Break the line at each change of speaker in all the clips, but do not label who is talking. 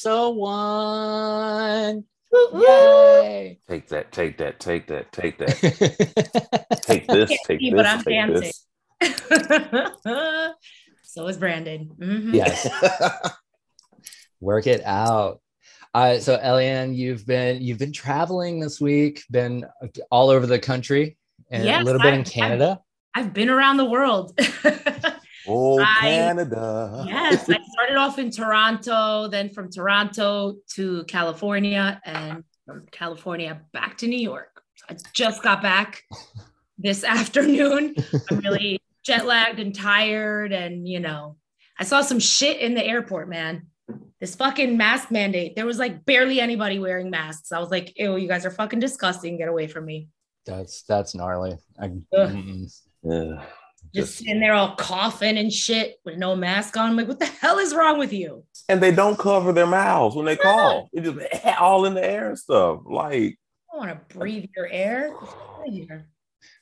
episode one. Yay!
Take that, take that, take that, take that. take this, take
see,
this,
but I'm
take
dancing.
this.
so is Brandon. Mhm.
yes. Work it out. Uh, so Eliann, you've been you've been traveling this week, been all over the country and a little bit in
I've-
Canada.
I've been around the world.
Oh,
I-
Canada.
yes, I started off in Toronto, then from Toronto to California, and from California back to New York. I just got back this afternoon. I'm really jet lagged and tired, and you know, I saw some shit in the airport, man. This fucking mask mandate. There was like barely anybody wearing masks. I was like, ew, you guys are fucking disgusting. Get away from me.
That's that's gnarly. I,
Ugh. Just sitting there all coughing and shit with no mask on. I'm like, what the hell is wrong with you?
And they don't cover their mouths when they call. It just all in the air and stuff. Like,
I don't want to breathe your air. Get out of here.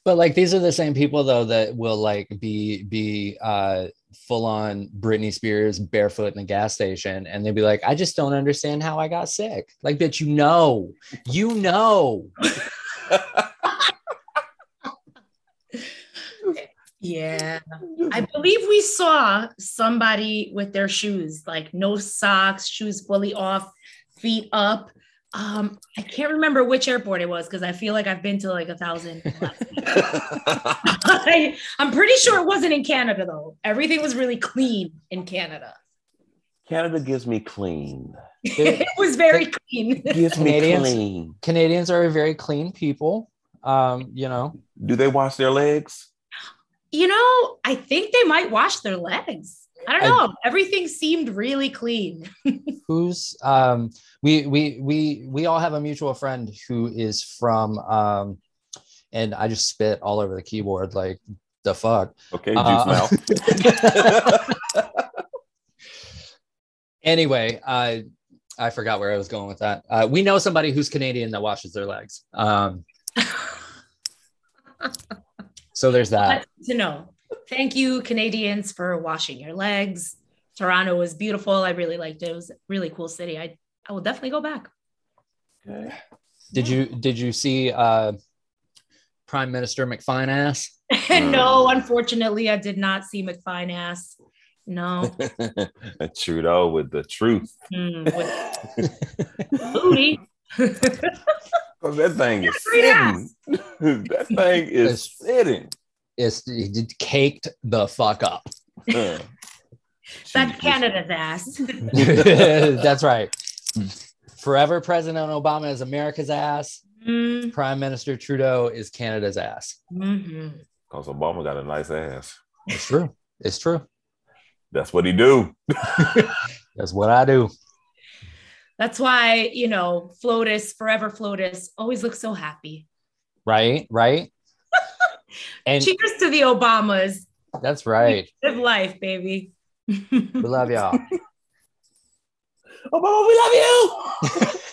But like these are the same people though that will like be be uh full on Britney Spears barefoot in a gas station and they'd be like, I just don't understand how I got sick. Like that you know, you know.
Yeah. I believe we saw somebody with their shoes, like no socks, shoes fully off, feet up. Um, I can't remember which airport it was because I feel like I've been to like a thousand. I, I'm pretty sure it wasn't in Canada though. Everything was really clean in Canada.
Canada gives me clean.
it was very clean.
Gives me
Canadians?
clean.
Canadians are very clean people. Um, you know,
Do they wash their legs?
You know, I think they might wash their legs. I don't
I-
know. Everything seemed really clean.
who's um we we we we all have a mutual friend who is from um and I just spit all over the keyboard like the fuck.
Okay, juice
Uh,
mouth.
anyway, I I forgot where I was going with that. Uh, we know somebody who's Canadian that washes their legs. Um, so there's that.
But to know. Thank you, Canadians, for washing your legs. Toronto was beautiful. I really liked it. It was a really cool city. I, I will definitely go back.
Okay.
Did you did you see uh, Prime Minister McFine
no, unfortunately, I did not see McFine ass. No.
Trudeau with the truth.
Hmm, with booty.
Because that thing is
Great
sitting. that thing is
It's-
sitting.
It's it caked the fuck up.
Uh,
That's Canada's ass.
That's right. Forever President Obama is America's ass.
Mm,
Prime Minister Trudeau is Canada's ass.
mhm.
Because Obama got a nice ass.
It's true. It's true.
That's what he do.
That's what I do.
That's why, you know, Flotus, forever Flotus, always looks so happy.
Right? Right? And
Cheers to the Obamas.
that's right.
Live life, baby.
We love y'all.
Obama, we love you.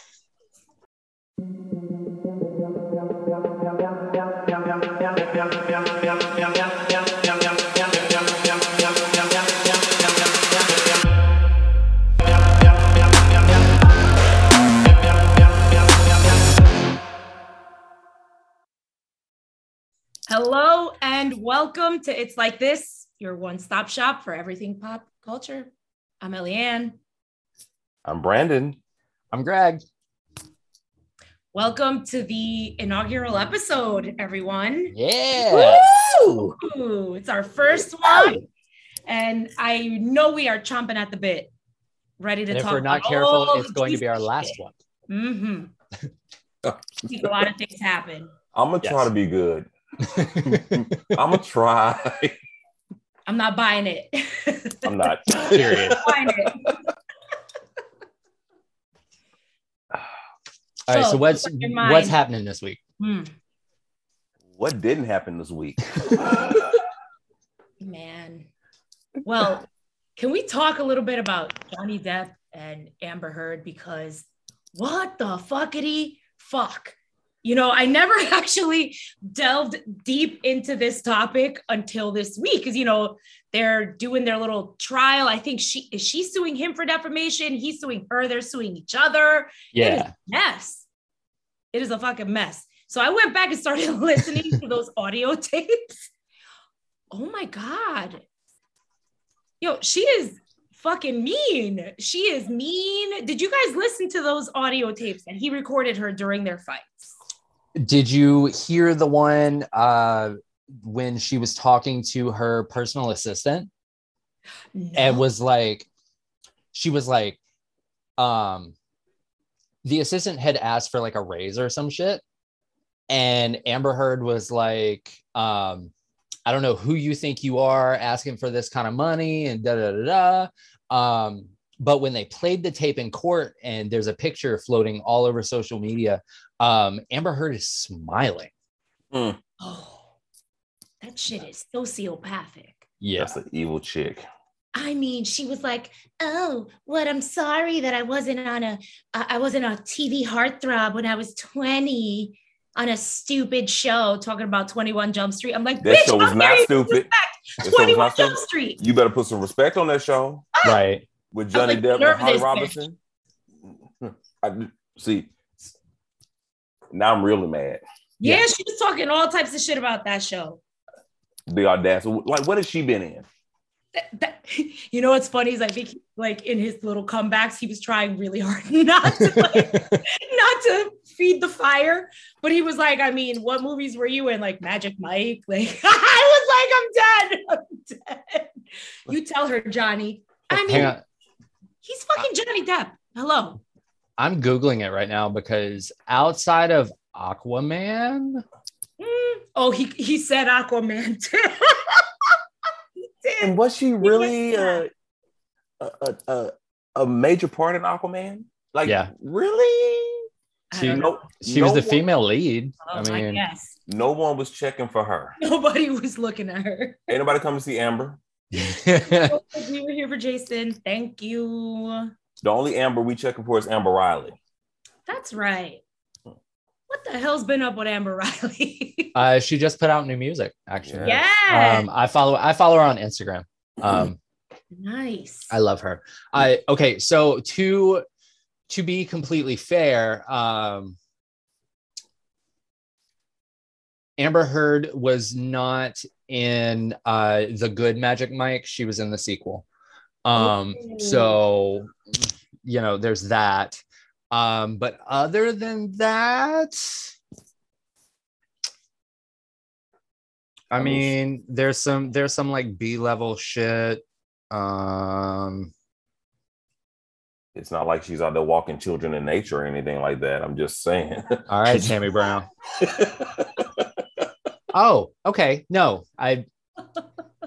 welcome to It's Like This, your one stop shop for everything pop culture. I'm Eliann.
I'm Brandon.
I'm Greg.
Welcome to the inaugural episode, everyone.
Yeah.
Ooh, it's our first one. And I know we are chomping at the bit, ready to
And if
talk.
we're not
about
careful,
all
it's going to be our last
shit.
one.
Mm-hmm. a lot of things happen.
I'm gonna try to be good. I'm gonna try.
I'm not buying it.
I'm not.
Period.
buying it.
All right. So
So,
what's
keep in mind-
what's happening this week?
Hmm.
What didn't happen this week?
Man. Well, can we talk a little bit about Johnny Depp and Amber Heard? Because what the fuckity fuck? You know, I never actually delved deep into this topic until this week because, you know, they're doing their little trial. I think she is she suing him for defamation. He's suing her. They're suing each other. It is
Yeah.
a mess. It is a fucking mess. So I went back and started listening to those audio tapes. Oh my God. Yo, she is fucking mean. She is mean. Did you guys listen to those audio tapes that he recorded her during their fights?
Did you hear the one uh, when she was talking to her personal assistant? And was like, she was like, um, the assistant had asked for like a raise or some shit, and Amber Heard was like, um, I don't know who you think you are asking for this kind of money and da da da da. Um, but when they played the tape in court and there's a picture floating all over social media, um, Amber Heard is smiling.
Mm,
Oh, that shit is sociopathic.
Yeah.
That's an evil chick.
I mean, she was like, "Oh, what? I'm sorry that I wasn't on a, I I wasn't a TV heartthrob when I was 20 on a stupid show talking about 21 Jump Street." I'm like,
That
"Bitch,
show was
how
not stupid.
disrespect
That was
21
not
Jump
stupid.
Street."
You better put some respect on that show
Right.
with Johnny
like,
Depp and
nerve
Holly. Robinson. I see. Now I'm really mad.
Yeah,
Yeah.
she was talking all types of shit about that show.
The audacity. Like, what has she been in?
That- that- you know what's funny is I think like in his little comebacks, he was trying really hard not to like, not to feed the fire. But he was like, I mean, what movies were you in? Like Magic Mike? Like I was like, I'm dead. I'm dead. You tell her, Johnny. I mean, he's fucking Johnny Depp. Hello.
I'm Googling it right now because outside of Aquaman,
Mm. Oh, he he said Aquaman too.
And was she really
Yeah.
a, a, a, a major part in Aquaman? Like,
Yeah.
really?
She.
No,
she
no
was the
one-
female lead.
Oh,
I
I
mean,
guess
No one was checking for her.
nobody was looking at her.
Ain't nobody come to see Amber.
we were here for Jason. Thank you.
The only Amber we checking for is Amber Riley.
That's right. What the hell's been up with Amber Riley?
uh, she just put out new music, actually.
yeah.
Um, I follow I follow her on Instagram. Um,
nice.
I love her. I okay, so to to be completely fair, um Amber Heard was not in uh the good Magic Mike, she was in the sequel. Um so you know, there's that. Um but other than that I
mean,
there's some there's some like B level shit. Um,
It's not like she's out there walking children in nature or anything like that. I'm just saying.
all right, Tammy Brown. Oh, okay. No, I,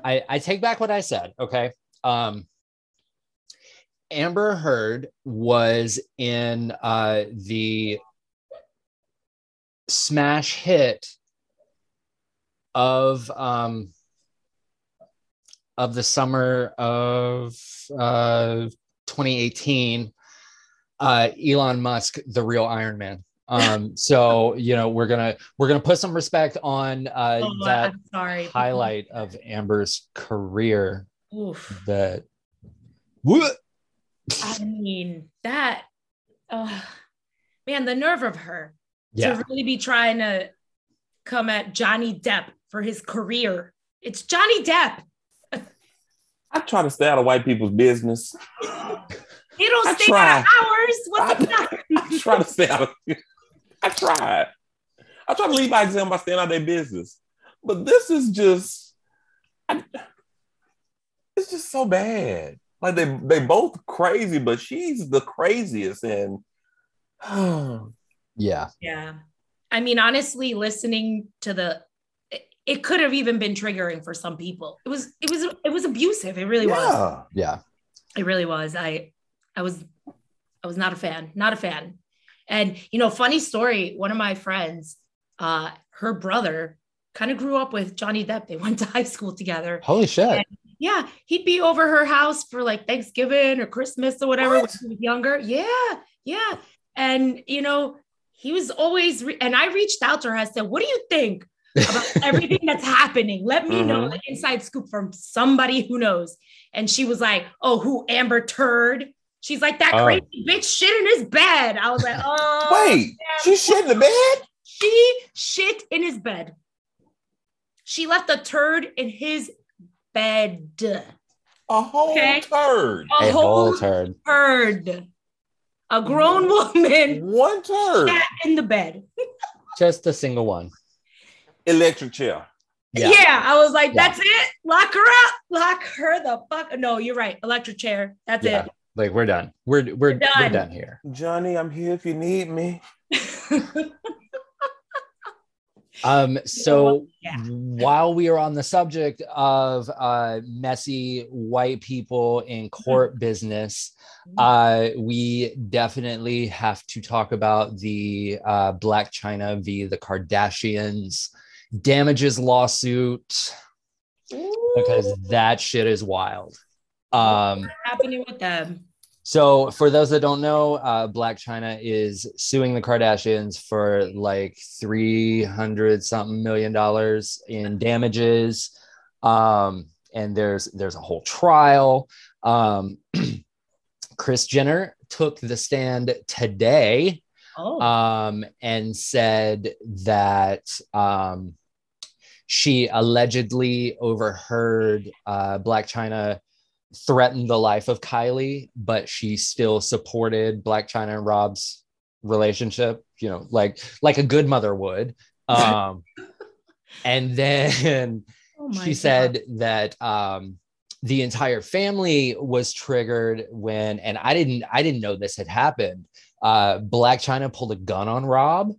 I, I take back what I said. Okay. Um, Amber Heard was in uh, the smash hit of um, of the summer of uh, 2018. Uh, Elon Musk, the real Iron Man. Um, so you know we're gonna we're gonna put some respect on uh,
Oh,
that
sorry.
highlight of Amber's career
Oof.
that what
I mean, that, oh, man, the nerve of her
yeah
to really be trying to come at Johnny Depp for his career. It's Johnny Depp.
I try to stay out of white people's business.
You don't
I
stay out of
try.
ours. What the fuck?
I try to stay out of. I tried. I try to lead by example by staying out of their business, but this is just. I- it's just so bad. Like they they both crazy, but she's the craziest, and
yeah
Yeah. I mean, honestly, listening to the it, it could have even been triggering for some people. It was it was it was abusive. It really was.
yeah.
yeah
It really was. I I was I was not a fan, not a fan. And you know, funny story, one of my friends, uh, her brother kind of grew up with Johnny Depp. They went to high school together.
holy shit
Yeah, he'd be over her house for like Thanksgiving or Christmas or whatever
What?
when he was younger. Yeah, yeah. And you know, he was always, re- and I reached out to her. I said, "What do you think about everything that's happening? Let me know
mm-hmm.
the inside scoop from somebody who knows." And she was like, "Oh, who Amber Turd?" She's like, "That
Oh.
crazy bitch shit in his bed." I was like, "Oh,
Wait, she shit in the bed?
she shit in his bed. She left a turd in his bed.
A whole
Okay.
turd.
A
A whole
whole
turd.
turd. A grown mm-hmm. woman
One turd.
sat in the bed.
Just a single one.
Electric chair.
Yeah.
Yeah. I was like,
Yeah.
that's it. Lock her up. Lock her the fuck. No, you're right. Electric chair. That's
Yeah. Like we're done. We're we're we're
done.
done, here.
Johnny, I'm here if you need me.
Um, so
Yeah.
while we are on the subject of uh, messy white people in court business, uh, we definitely have to talk about the uh, Blac Chyna v. the Kardashians damages lawsuit because that shit is wild. Um,
What's happening with them?
So, for those that don't know, uh, Blac Chyna is suing the Kardashians for like three hundred something million dollars in damages, um, and there's there's a whole trial. Um, Kris Jenner took the stand today
Oh,
um, and said that um, she allegedly overheard uh, Blac Chyna threaten the life of Kylie, but she still supported Blac Chyna and Rob's relationship. You know, like like a good mother would. Um, and then
oh
she
God.
said that um, the entire family was triggered when, and I didn't, I didn't know this had happened. Uh, Blac Chyna pulled a gun on Rob,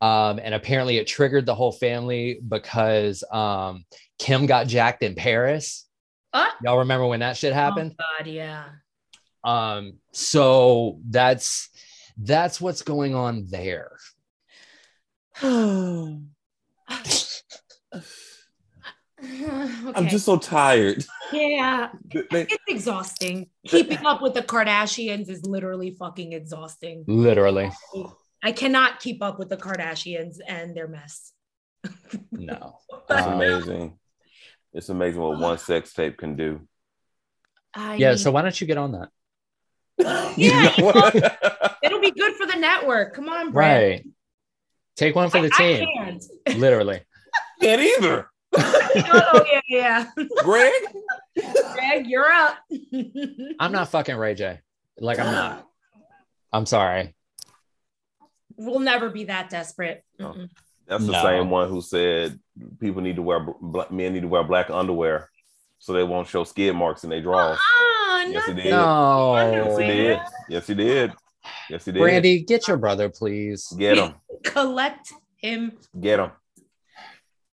um, and apparently it triggered the whole family because um, Kim got jacked in Paris.
Ah.
Y'all remember when that shit happened?
Oh God, yeah.
Um, so that's that's what's going on there.
I'm just so tired.
yeah. It's exhausting. Keeping up with the Kardashians is literally fucking exhausting.
Literally,
I cannot keep up with the Kardashians and their mess.
no.
It's
Um,
amazing. It's amazing what one sex tape can do.
I
Yeah. So why don't you get on that?
Yeah,
You know what?
it'll be good for the network. Come on, Brad.
Right. Take one for the
I,
team.
I can't.
Literally.
Can't either.
oh yeah, yeah.
Greg,
Greg, you're up.
I'm not fucking Ray J. Like I'm not. I'm sorry.
we'll never be that desperate. Oh. Mm-mm.
That's the
No.
same one who said people need to wear black men need to wear black underwear so they won't show skid marks in their drawers.
Ah,
Yes,
not
it did.
No.
Yes, he did. Yes, he did. Yes, he did.
Brandy, get your brother, please.
get him.
collect him.
Get him.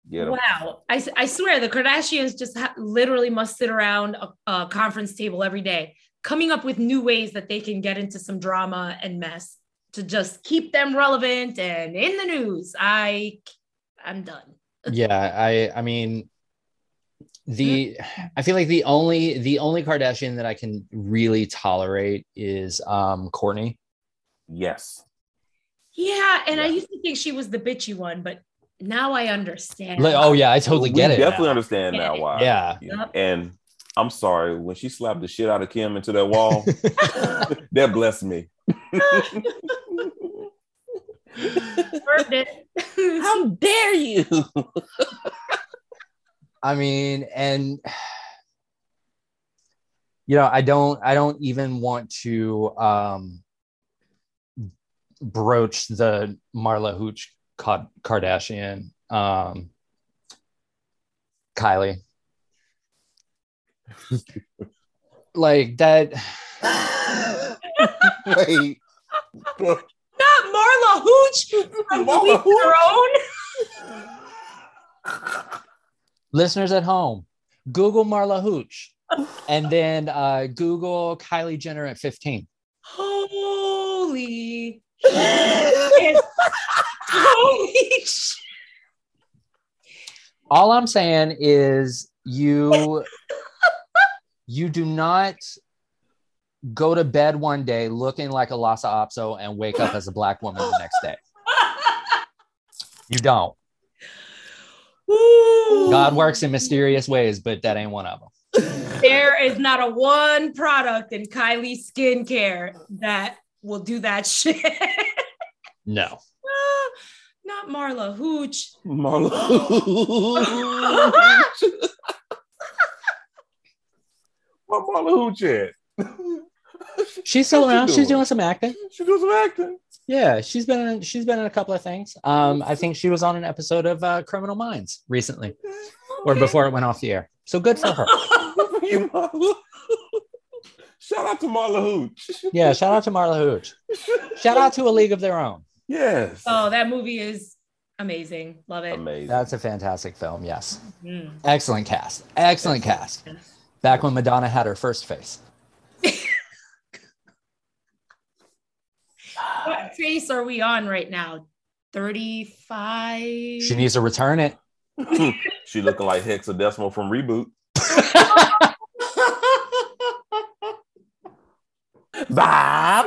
Get him.
Wow. I, I swear the Kardashians just ha- literally must sit around a, a conference table every day, coming up with new ways that they can get into some drama and mess to just keep them relevant and in the news. I, I'm done.
Yeah, I I mean the I feel like the only the only Kardashian that I can really tolerate is um Kourtney.
Yes.
Yeah. And I used to think she was the bitchy one, but now I understand.
Like, oh yeah, I totally
we
get it.
definitely
now.
understand now why.
Yeah.
Yep.
And I'm sorry when she slapped the shit out of Kim into that wall. that blessed me.
Heard.
How dare you?
I mean, and you know, I don't I don't even want to um broach the Marla Hooch Kardashian um Kylie. like that
Wait.
Not Marla Hooch from
Marla
Leave Their
listeners at home, Google Marla Hooch and then uh Google Kylie Jenner at 15.
Holy shit. Holy shit.
all I'm saying is you you do not go to bed one day looking like a Lhasa Apso and wake up as a black woman the next day. You don't.
Ooh.
God works in mysterious ways, but that ain't one of them.
There is not a one product in Kylie skincare that will do that shit.
No.
Ah, not Marla Hooch.
Marlo. What Marlo Hooch at?
She's still
What's she
around. She's
doing?
doing some acting.
She does some acting.
Yeah, she's been in, she's been in a couple of things. Um, I think she was on an episode of uh, Criminal Minds recently, or before it went off the air. So good for her.
You Shout out to Marla Hooch.
Yeah, shout out to Marla Hooch. Shout out to A League of Their Own.
Yes.
oh, that movie is amazing. Love it.
Amazing.
That's a fantastic film. Yes,
Mm.
excellent cast. Excellent cast. Back when Madonna had her first face.
What face are we on right now? 35.
She needs to return it.
she looking like hexadecimal from reboot. Bob.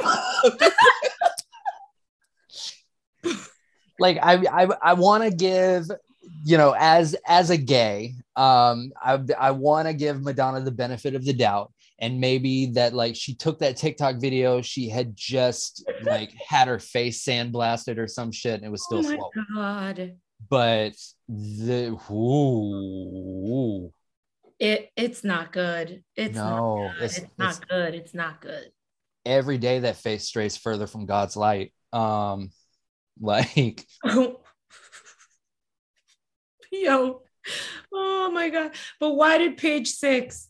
like I I, I want to give you know as as a gay um I I want to give Madonna the benefit of the doubt and maybe that like she took that TikTok video she had just like had her face sandblasted or some shit and it was
oh
still
my
swollen
god.
but the ooh,
It it's not good. It's not
no
good.
it's,
It's, not
it's
good. It's not good.
every day that face strays further from God's light um like
Yo. Oh my god. But why did page six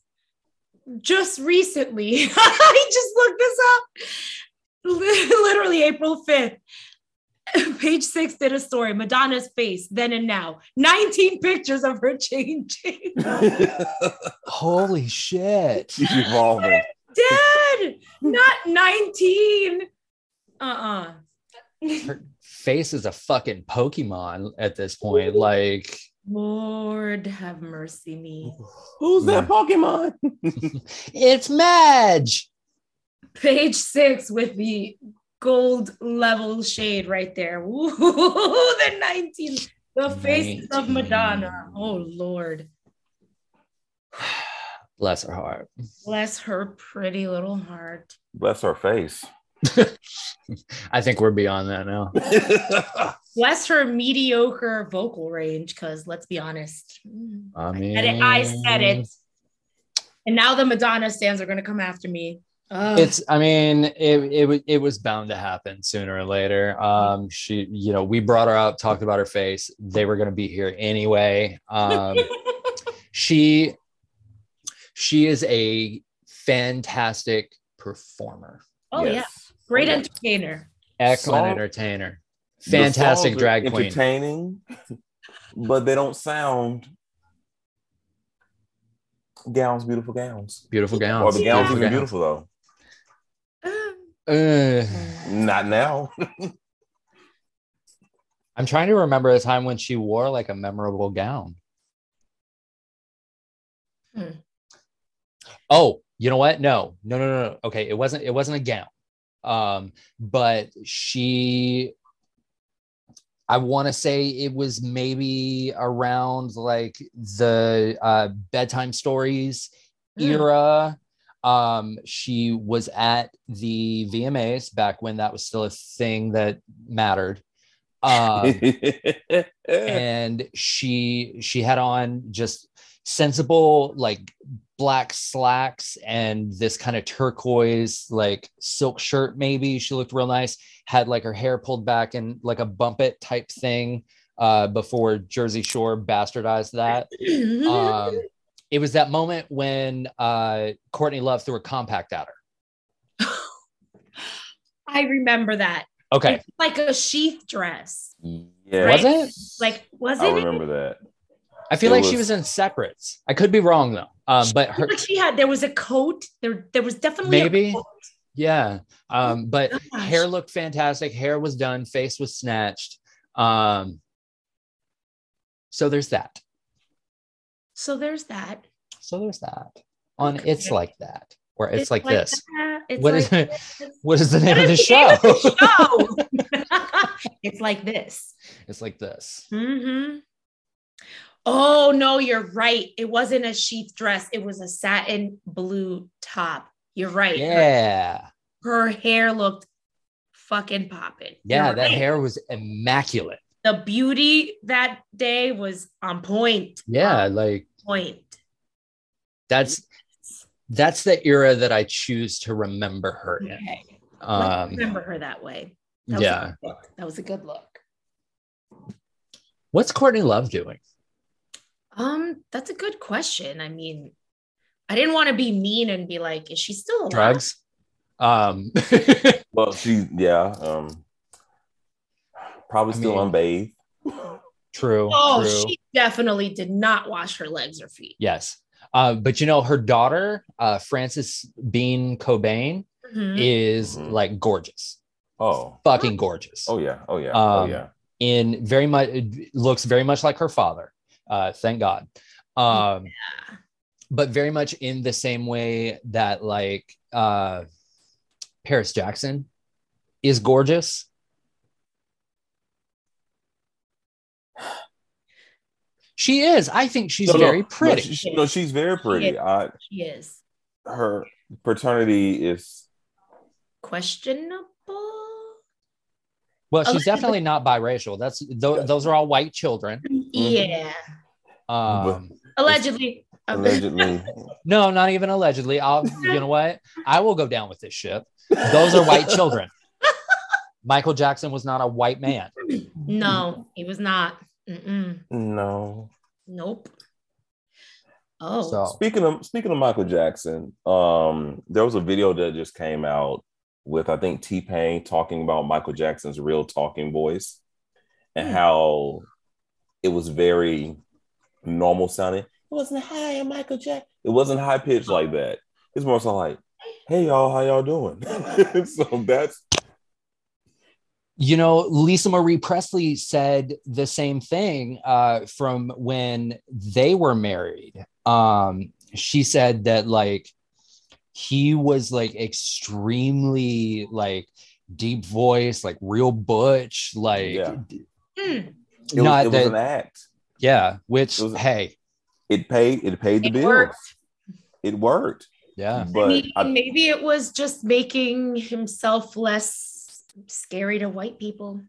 just recently? I just looked this up. Literally April 5th. Page six did a story, Madonna's face, then and now. 19 pictures of her changing.
holy shit
She's evolving.
Dead! Not 19. Uh-uh.
her face is a fucking Pokemon at this point. Like,
Lord have mercy me.
Who's that Pokemon?
it's Madge.
Page six with the gold level shade right there. Ooh, the 19, the face of Madonna. Oh Lord.
Bless her heart.
Bless her pretty little heart.
Bless her face.
I think we're beyond that now.
Bless her mediocre vocal range, because let's be honest.
I
I
mean,
said it. I said it. And now the Madonna stands are gonna come after me. Ugh.
It's. I mean, it it it was bound to happen sooner or later. Um, she, you know, we brought her out, talked about her face. They were going to be here anyway. Um, she, she is a fantastic performer,
oh yeah, great
Okay.
entertainer.
excellent
Song-
entertainer, fantastic drag queen.
Entertaining, but they don't sound gowns, beautiful gowns.
Beautiful
Or
gowns.
the gowns
beautiful
even
gowns.
beautiful though.
Uh,
Not now.
I'm trying to remember a time when she wore like a memorable gown.
Hmm.
Oh, you know what? No, no, no, no. no. Okay, it wasn't. It wasn't a gown. Um, but she. I want to say it was maybe around like the uh, bedtime stories
Hmm.
era. Um, she was at the VMAs back when that was still a thing that mattered. Um, and she she had on just sensible like black slacks and this kind of turquoise like silk shirt maybe she looked real nice had like her hair pulled back and like a bump it type thing uh before jersey shore bastardized that um it was that moment when uh courtney love threw a compact at her
I remember that.
okay
It's like a sheath dress.
yeah.
was it
Like, was
I
it?
I remember that.
i feel
It
like she
was-
was in separates i could be wrong though um but her
she had there was a coat. There, there was definitely a
Maybe.
coat.
Yeah. Um, but
Gosh.
hair looked fantastic. Hair was done, face was snatched. Um, so there's that.
So there's that.
So there's that. On it's like that, or it's, like, this.
that. It's
What
like
is it? What is the name of the show?
of the show? it's like this.
it's like this.
hmm Oh no, you're right. It wasn't a sheath dress. It was a satin blue top. You're right.
Yeah.
Her, hair looked fucking popping.
Yeah,
You're
that
right.
hair was immaculate.
The beauty that day was on point.
Yeah,
On
like
point.
that's that's the era that I choose to remember her in.
Okay.
Um,
remember her that way. That
yeah.
That was a good look.
What's Courtney Love doing?
Um, that's a good question. I mean, I didn't want to be mean and be like, is she still alive?
Drugs? Um,
Well, she yeah, um, probably
I
still
mean-
unbathed.
true.
Oh,
true.
she definitely did not wash her legs or feet.
Yes. Uh, but you know, her daughter, uh, Frances Bean Cobain,
Mhm.
is
Mhm.
like gorgeous,
Oh,
fucking gorgeous.
oh yeah, oh yeah, oh
Um,
yeah.
in very much looks very much like her father. Uh, thank God. Um,
Yeah.
but very much in the same way that like uh, Paris Jackson is gorgeous. She is. I think she's
No, no,
very
no,
pretty.
she- she- no, she's very pretty. I
She is
her paternity is
questionable.
Well, she's definitely not biracial. That's th- those are all white children.
Yeah,
Um,
allegedly.
Allegedly.
no, not even allegedly. I'll. You know what? I will go down with this ship. Those are white children. Michael Jackson was not a white man.
no, he was not. Mm-mm.
no.
Nope. Oh,
So
Speaking of speaking of Michael Jackson, um, there was a video that just came out with I think T Pain talking about Michael Jackson's real talking voice and
Hmm.
how it was very normal sounding. It wasn't high Michael Jackson. It wasn't high pitched like that. It's more so like, "Hey y'all, how y'all doing?" so that's
you know, Lisa Marie Presley said the same thing uh, from when they were married. Um, she said that like he was like extremely like deep voice, like real butch, like
Yeah.
Hmm.
It,
not
was, it was
that,
an act.
yeah. Which
It was-
hey,
It paid. It paid the
It
bills.
worked.
It worked.
yeah,
But
I mean,
I-
maybe it was just making himself less scary to white people.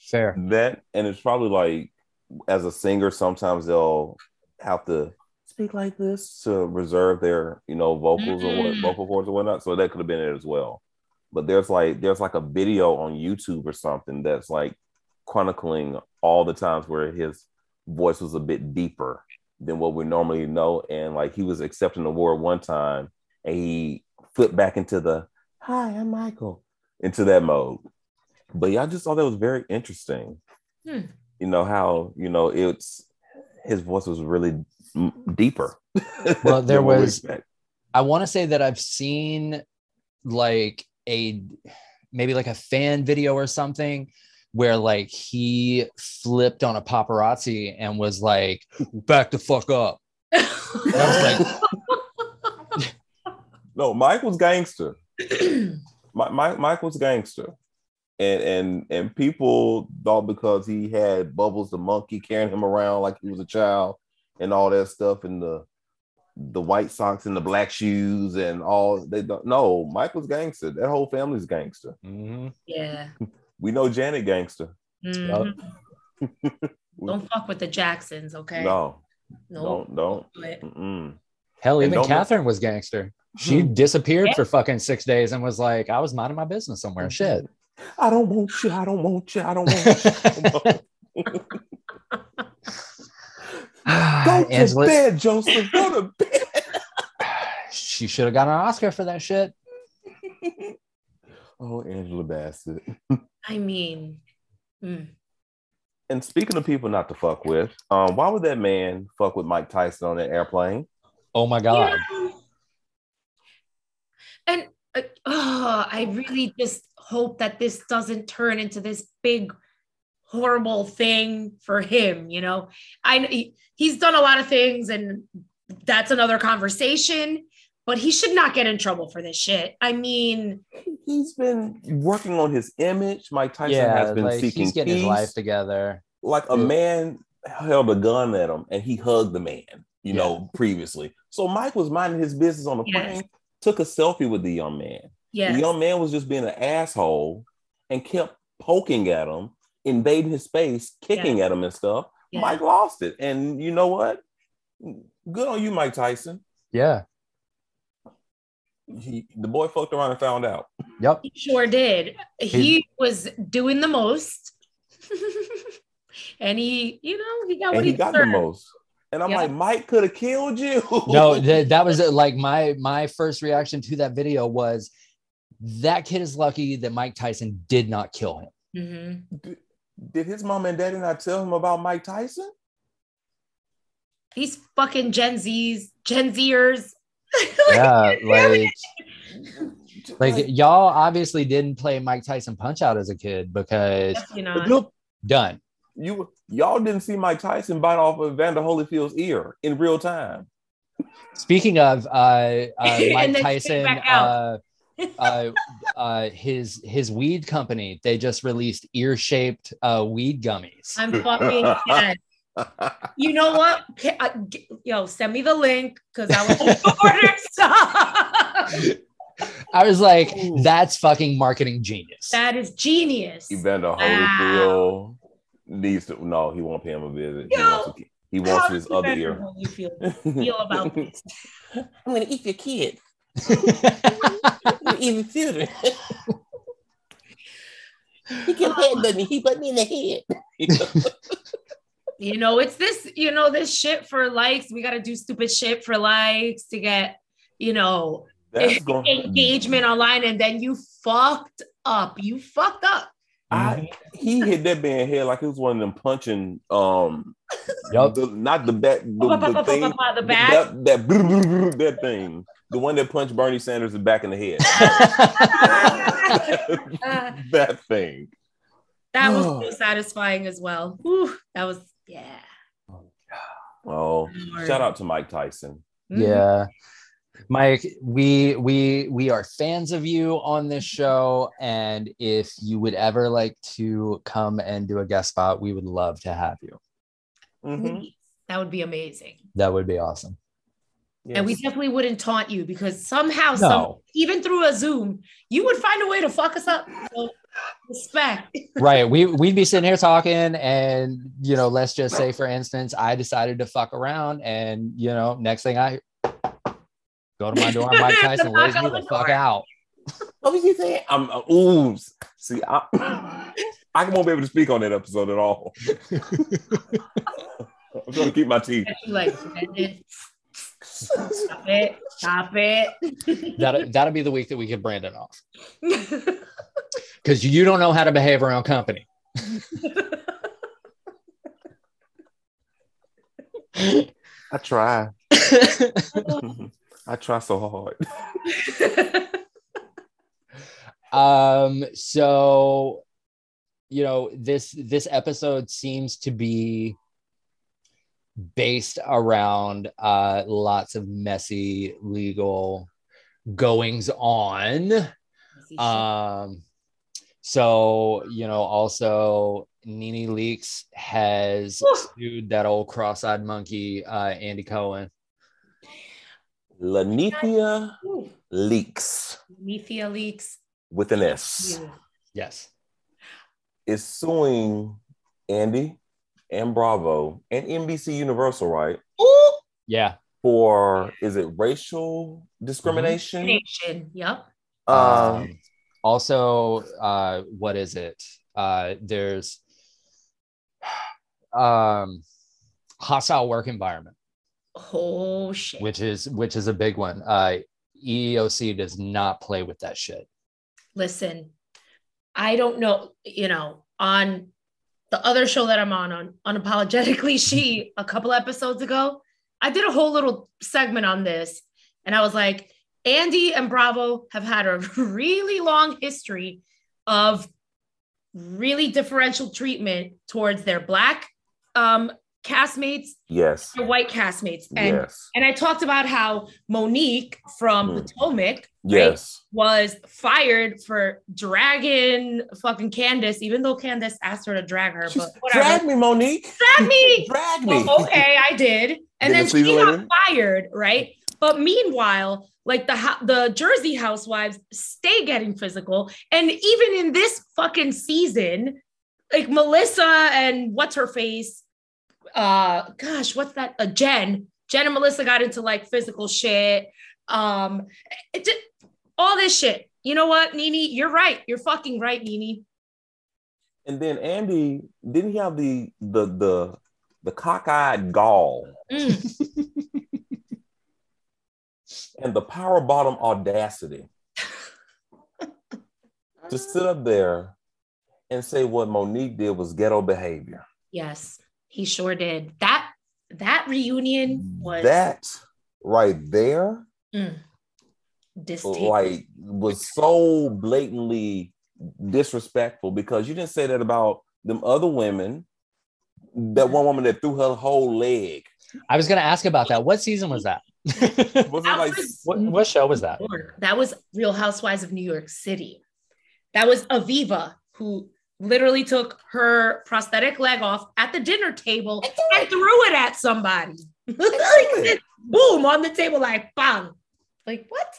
fair.
that and it's probably like as a singer sometimes they'll have to speak like this? to reserve their you know vocals or what vocal cords or whatnot. So that could have been it as well. But there's like there's like a video on youtube or something that's like chronicling all the times where his voice was a bit deeper than what we normally know. And like he was accepting an award one time and he flipped back into the hi i'm michael into that mode. But yeah i just thought that was very interesting.
Hmm.
you know how you know it's his voice was really m- deeper.
Well, there
than what we
was- I want to say that I've seen like a maybe like a fan video or something where like he flipped on a paparazzi and was like, back the fuck up. I
no mike was gangster. Mike, mike, mike was gangster. And and and people thought because he had bubbles the monkey carrying him around like he was a child and all that stuff and the the white socks and the black shoes and all they don't no michael's gangster that whole family's gangster
Mhm.
yeah.
we know janet gangster
Mhm. Don't fuck with the Jacksons, okay?
no
no.
don't don't. Mm-mm.
Hell, even
don't Hmm.
Katherine was gangster. She disappeared for fucking six days and was like, I was minding my business somewhere.
Hmm.
Shit.
I don't want you. I don't want you. I don't want you. Go to
Angela,
bed, Joseph. Go to bed.
she should have got an Oscar for that shit.
Oh, Angela Bassett.
I mean, mm.
And speaking of people not to fuck with, um, why would that man fuck with Mike Tyson on that airplane?
Oh my God.
Yeah. And uh, oh, I really just hope that this doesn't turn into this big horrible thing for him, you know. I he- he's done a lot of things and that's another conversation, but he should not get in trouble for this shit. I mean,
He's been working on his image. Mike Tyson
yeah,
has been
like
seeking
he's getting
peace.
his life together.
like a
Yeah.
man held a gun at him and he hugged the man, you know, previously. So Mike was minding his business on the
Yes.
plane, took a selfie with the young man.
yeah,
The young man was just being an asshole and kept poking at him, invading his space, kicking at him and stuff.
Yeah.
Mike lost it. And you know what? Good on you, Mike Tyson.
Yeah.
He, the boy fucked around and found out.
Yep.
he sure did. He was doing the most. and he, you know, he got what
he
he,
got the
deserved.
most. And I'm
Yeah.
like, Mike could have killed you.
No, that, that was uh, like my my first reaction to that video was that kid is lucky that Mike Tyson did not kill him.
Mhm.
Did his mom and daddy not tell him about Mike Tyson?
These fucking Gen Zs, Gen Zers.
Yeah, like like y'all obviously didn't play Mike Tyson Punch Out as a kid because
Definitely not.
Done.
you y'all didn't see Mike Tyson bite off of Vander Holyfield's ear in real time.
Speaking of uh, uh, Mike Tyson, uh,
out.
Uh, uh, his his weed company, they just released ear shaped uh, weed gummies.
I'm fucking dead. You know what? Ca- uh, g- Yo, send me the link because I want to order some.
I was like,
Ooh.
that's fucking marketing genius.
that is genius.
Evander
Wow.
Holyfield needs to no, he won't pay him a visit. He wants, to, he wants
How
his
does
other
Evander
ear.
Holyfield feel about this?
I'm gonna eat your kid. I'm gonna eat children. he can head me. He put me in the head.
You know, it's this, you know, this shit for likes. We got to do stupid shit for likes to get, you know,
going
engagement online. And then you fucked up. You fucked up.
I, he hit that man head like it was one of them punching um
Yup.
the, not the back the,
Pa, pa,
the
pa, pa,
thing
pa, pa, The back.
that that, that thing the one that punched Bernie Sanders in the back in the head that thing
that was so satisfying as well. Whew, that was, yeah.
oh
Lord.
shout out to Mike Tyson
Mhm.
yeah. Mike, we we we are fans of you on this show, and if you would ever like to come and do a guest spot, we would love to have you.
Mhm.
That would be amazing.
That would be awesome.
And we definitely wouldn't taunt you because somehow, some, even through a Zoom, you would find a way to fuck us up. So respect.
right? We we'd be sitting here talking, and you know, let's just say, for instance, I decided to fuck around, and you know, next thing I go to my door, Mike Tyson lays me
Knock
the
the
fuck out.
what was you saying I'm uh, ooh see I, I won't be able to speak on that episode at all I'm trying to keep my teeth
like, stop it, stop it.
That that'll be the week that we get Brandon off because you don't know how to behave around company.
I try I try so hard
um so you know this this episode seems to be based around uh lots of messy legal goings on. Um so you know also NeNe Leakes has sued that old cross-eyed monkey uh Andy Cohen.
Linnethia
Leakes
Nethia leaks.
with an S.
Yeah.
yes.
Is suing Andy and Bravo and NBC Universal, right?
Ooh,
yeah
For is it racial discrimination?
nation. Yep.
Um,
um, also uh what is it uh there's um hostile work environment
Oh shit.
which is which is a big one uh eeoc does not play with that shit
Listen, I don't know, you know, on the other show that I'm on, on Unapologetically She, a couple episodes ago, I did a whole little segment on this. And I was like, Andy and Bravo have had a really long history of really differential treatment towards their Black um, castmates,
Yes.
white castmates. And
yes.
and I talked about how Monique from
Hmm.
Potomac
Yes.
was fired for dragging fucking Candace, even though Candace asked her to drag her.
She's-
But whatever.
Drag me, Monique.
Drag me.
Drag me.
Well, okay, I did. And
Did
then she got
later?
fired, right? But meanwhile, like the the Jersey housewives stay getting physical, and even in this fucking season, like Melissa and what's her face, uh, gosh, what's that? Uh, Jen, Jen and Melissa got into like physical shit, um, it just, all this shit. You know what, NeNe? You're right. You're fucking right, NeNe.
And then Andy, didn't he have the the the the cockeyed gall
Mm.
and the power bottom audacity to sit up there and say what Monique did was ghetto behavior?
Yes, he sure did. That that reunion was
that right there,
mm,
like, was so blatantly disrespectful because you didn't say that about them other women. That one woman that threw her whole leg.
I was gonna ask about that. What season was that?
Was it like
was
what, what show was that?
That was Real Housewives of New York City. That was Aviva who literally took her prosthetic leg off at the dinner table and threw it at somebody.
it.
Boom on the table, like bang. Like what?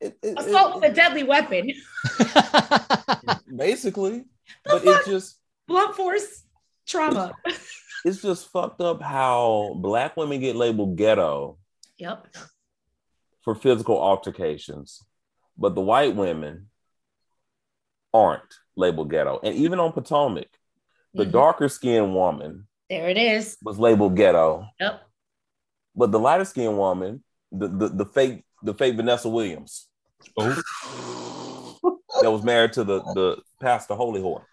it- it-
Assault
it-
with a deadly weapon.
basically
The
but it's just
Blunt force trauma.
it's just fucked up how black women get labeled ghetto
yep.
for physical altercations but the white women aren't labeled ghetto and even on potomac the
Mhm.
darker skinned woman
There it is.
was labeled ghetto
Yep.
but the lighter skinned woman the, the the fake the fake vanessa williams that was married to the the pastor holy whore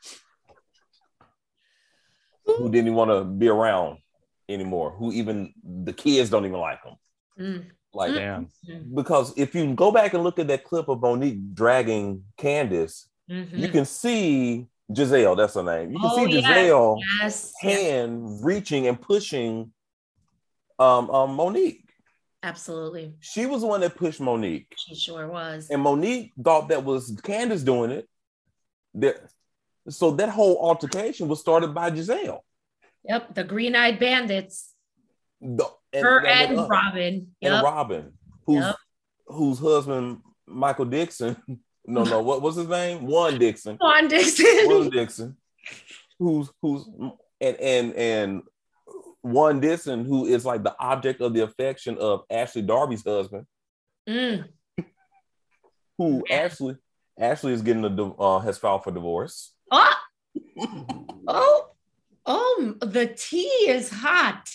who didn't want to be around anymore who even the kids don't even like him
Mm.
like
Damn.
because if you go back and look at that clip of Monique dragging Candace,
Mhm.
you can see Gizelle, that's her name. You can
Oh,
see. Gizelle
Yes. yes,
hand reaching and pushing um, um Monique.
absolutely.
She was the one that pushed Monique.
She sure was.
And Monique thought that was Candace doing it. That, so that whole altercation was started by Gizelle.
Yep. The green eyed bandits.
The- and,
Her
and- uh,
Robin.
and Robin, whose
Yep.
whose husband Michael Dixon. No, no, what was his name? Juan Dixon.
Juan Dixon.
Juan Dixon, who's who's and and and Juan Dixon, who is like the object of the affection of Ashley Darby's husband,
Mm.
who Ashley Ashley is getting a uh, has filed for divorce.
Oh, oh, oh, the tea is hot.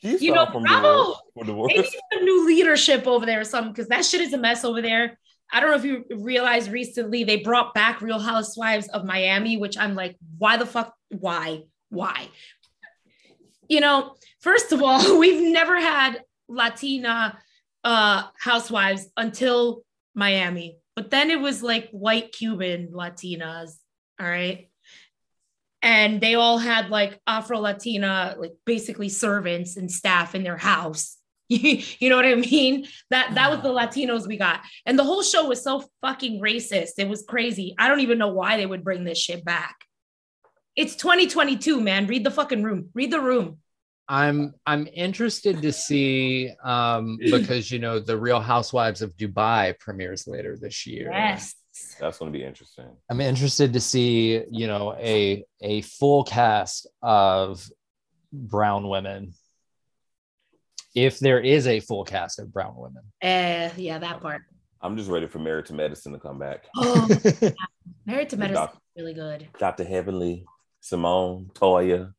She's
You know,
for
bravo.
divorce. For divorce.
They need some new leadership over there or something because that shit is a mess over there. I don't know if you realized recently they brought back Real Housewives of Miami, which I'm like, why the fuck? Why? Why? You know, first of all, we've never had Latina uh, housewives until Miami, but then it was like white Cuban Latinas. All right. And they all had like Afro Latina, like basically servants and staff in their house. you know what I mean? That that was the Latinos we got. And the whole show was so fucking racist. It was crazy. I don't even know why they would bring this shit back. It's 2022, man. Read the fucking room. Read the room.
I'm I'm interested to see um because you know the Real Housewives of Dubai premieres later this year.
Yes.
That's going to be interesting.
I'm interested to see, you know, a a full cast of brown women. If there is a full cast of brown women.
Uh, yeah, that part.
I'm just ready for Married to Medicine to come back.
Oh, Married to Medicine
Doc-
is really good.
Dr. Heavenly, Simone, Toya,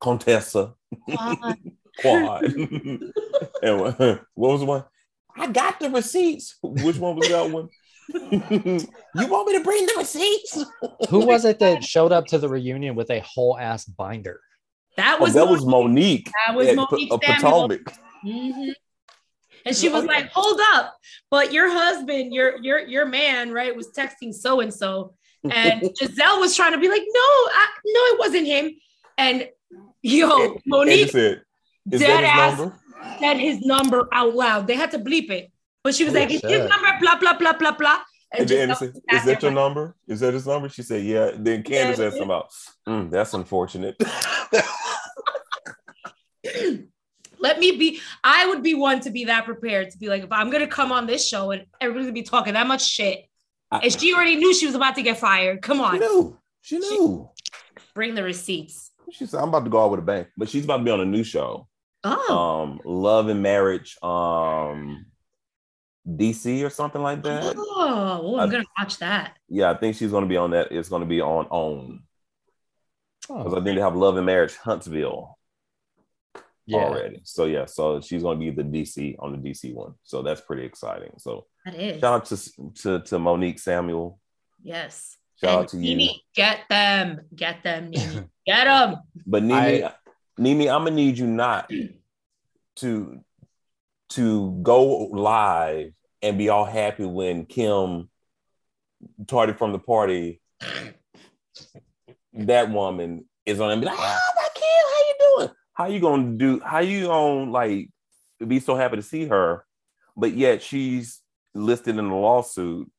Contessa,
Uh,
Quad. and what, what was the one? I got the receipts. Which one was that one? you want me to bring the receipts?
Who was it that showed up to the reunion with a whole ass binder?
That
Oh,
was
that was
Monique.
Monique.
That was
at
Monique
P-. Potomac.
Mhm. And she
Oh,
was like, "Hold up, but your husband, your your your man, right, was texting so and so." And Gizelle was trying to be like, "No, I, no, it wasn't him." And Yo, Monique
said, "Is
dead
that
ass
his number?"
said his number out loud. They had to bleep it, but she was
Oh,
like, "It's his number." Blah blah blah blah blah.
And then said, "Is that your number? Is that his number?" She said, "Yeah." Then Candace
Yeah.
said something about, "Mm, "That's unfortunate."
Let me be. I would be one to be that prepared to be like, if I'm gonna come on this show and everybody's gonna be talking that much shit,
I-
and she already knew she was about to get fired. Come on she
knew. She knew.
bring the receipts.
She said, "I'm about to go out with a bang," but she's about to be on a new show,
Oh,
um, Love and Marriage, um, DC or something like that.
oh, oh, I'm
I-
gonna watch that.
Yeah, I think she's to be on that. It's to be on OWN because I
Oh,
think they have Love and Marriage Huntsville
yeah.
already. So yeah, so she's going to be the DC on the DC one. So that's pretty exciting. So
That is
shout out to to, to Monique Samuel.
yes.
Shout
And
out to you.
NeNe, get them, get them, NeNe. get them.
But NeNe,
I-
NeNe, I'm gonna need you not to to go live and be all happy when Kim tardy from the party. That woman is on and be like, "Oh my Kim, how you doing? How you gonna do? How you gonna like be so happy to see her, but yet she's listed in the lawsuit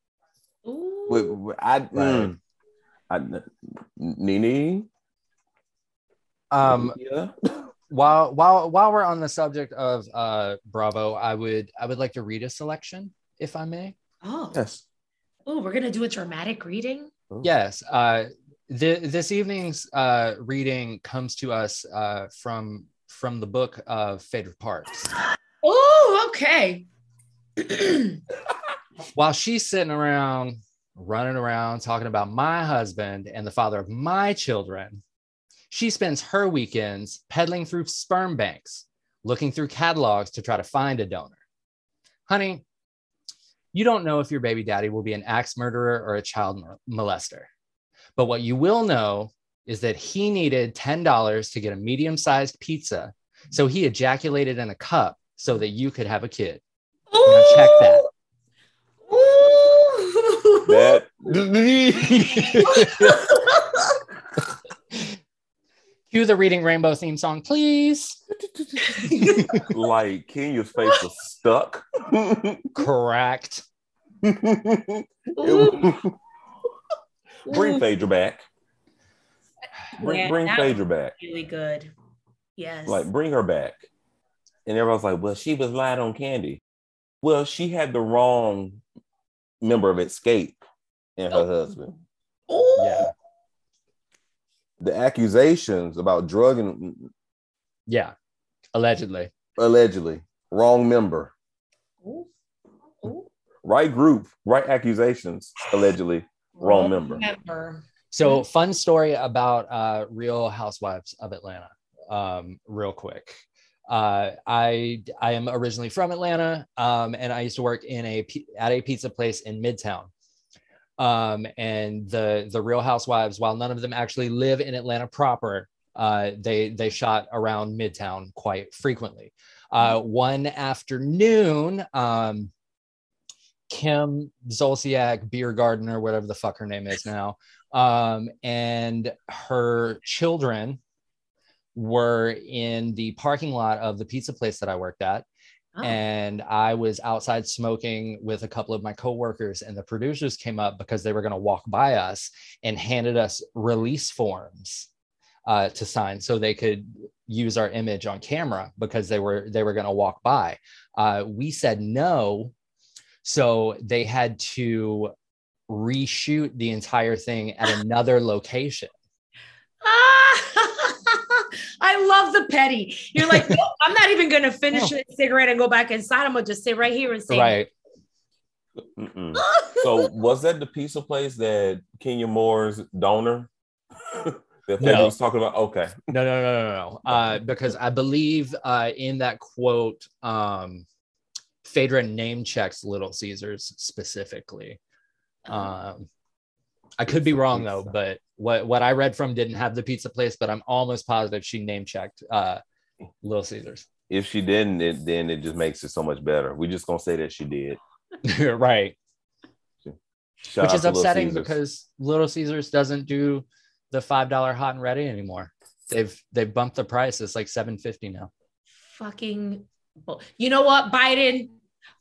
Ooh.
with, with- I, mm, I, NeNe,
Um,
yeah.
while while while we're on the subject of uh Bravo, I would I would like to read a selection, if I may.
oh,
Yes.
oh, we're gonna do a dramatic reading.
Yes. Uh, th- this evening's uh, reading comes to us uh, from from the book of Phaedra Parks.
Oh, okay.
While she's sitting around, running around, talking about my husband and the father of my children, she spends her weekends peddling through sperm banks, looking through catalogs to try to find a donor. Honey, you don't know if your baby daddy will be an axe murderer or a child molester. But what you will know is that he needed $10 to get a medium sized pizza. So he ejaculated in a cup so that you could have a kid. Now check that.
Ooh.
That
Cue the Reading Rainbow theme song, please.
like Kenya's face was stuck.
Correct.
Ooh.
Bring Phaedra back. Bring,
Yeah,
bring Phaedra back.
really good. Yes.
Like, bring her back. And everyone's like, well, she was light on Kandi. Well, she had the wrong member of Xscape and her
Oh.
husband.
Ooh.
Yeah.
The accusations about drug and
Yeah. Allegedly.
allegedly wrong member,
Ooh. Ooh.
right group, right accusations, allegedly wrong member.
Member.
So, fun story about uh, Real Housewives of Atlanta. Um, real quick. Uh, I I am originally from Atlanta, um, and I used to work in a at a pizza place in Midtown. Um, and the the Real Housewives, while none of them actually live in Atlanta proper, uh, they they shot around Midtown quite frequently. Uh, one afternoon, um, Kim Zolciak, beer garden or whatever the fuck her name is now, um, and her children were in the parking lot of the pizza place that I worked at.
Oh.
And I was outside smoking with a couple of my coworkers, and the producers came up because they were going to walk by us and handed us release forms uh, to sign so they could use our image on camera because they were they were going to walk by. Uh, we said no, so they had to reshoot the entire thing at another location.
Ah, I love the petty. You're like, "Nope, I'm not even gonna finish
No.
the cigarette and go back inside. I'm gonna just sit right here and say,
Right.
So was that the pizza place that Kenya Moore's donor that Phaedra
No.
was talking about? Okay.
No, no, no, no, no. Uh, because I believe uh, in that quote, um, Phaedra name checks Little Caesars specifically. Um, I could be
Pizza,
wrong though, but what what I read from didn't have the pizza place, but I'm almost positive she name checked uh, Little Caesars.
If she didn't, it, then it just makes it so much better. We're just gonna say that she did.
right.
Shout
Which is
to Little
upsetting because Little Caesars doesn't do the five dollar hot and ready anymore. they've they've bumped the price. It's like seven fifty now.
Fucking. You know what, Biden?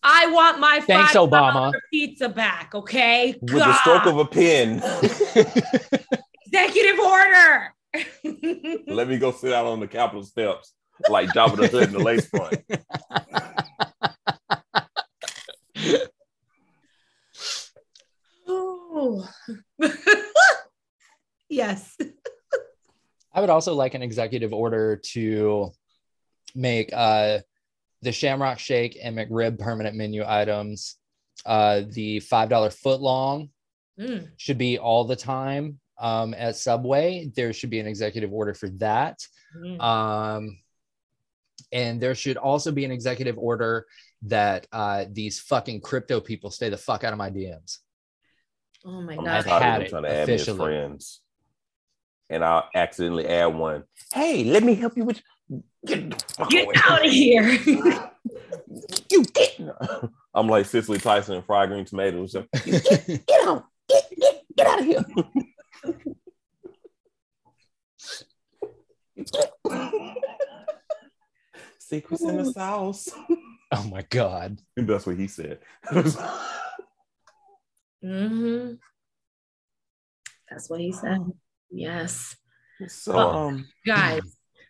I want my
Thanks,
$5
Obama.
pizza back. Okay.
With the stroke of a pen,
executive order.
let me go sit out on the Capitol steps like Jabba the Hood in the lace front.
oh. yes.
I would also like an executive order to make uh, the Shamrock Shake and McRib permanent menu items. Uh, the five dollar foot long
Mm.
should be all the time um, at Subway. There should be an executive order for that.
Mm.
Um, and there should also be an executive order that uh, these fucking crypto people stay the fuck out of my DMs.
Oh my god!
I'm
god.
had
tired of
it
trying to add me as friends. And I'll accidentally add one. Hey, let me help you with get,
Get out of here.
You get I'm like Cicely Tyson and fried green tomatoes. Get out. Get, get, get out of here. Secrets in the sauce.
oh my god.
And That's what he said.
mm-hmm. That's what he said. Yes.
so um
Guys,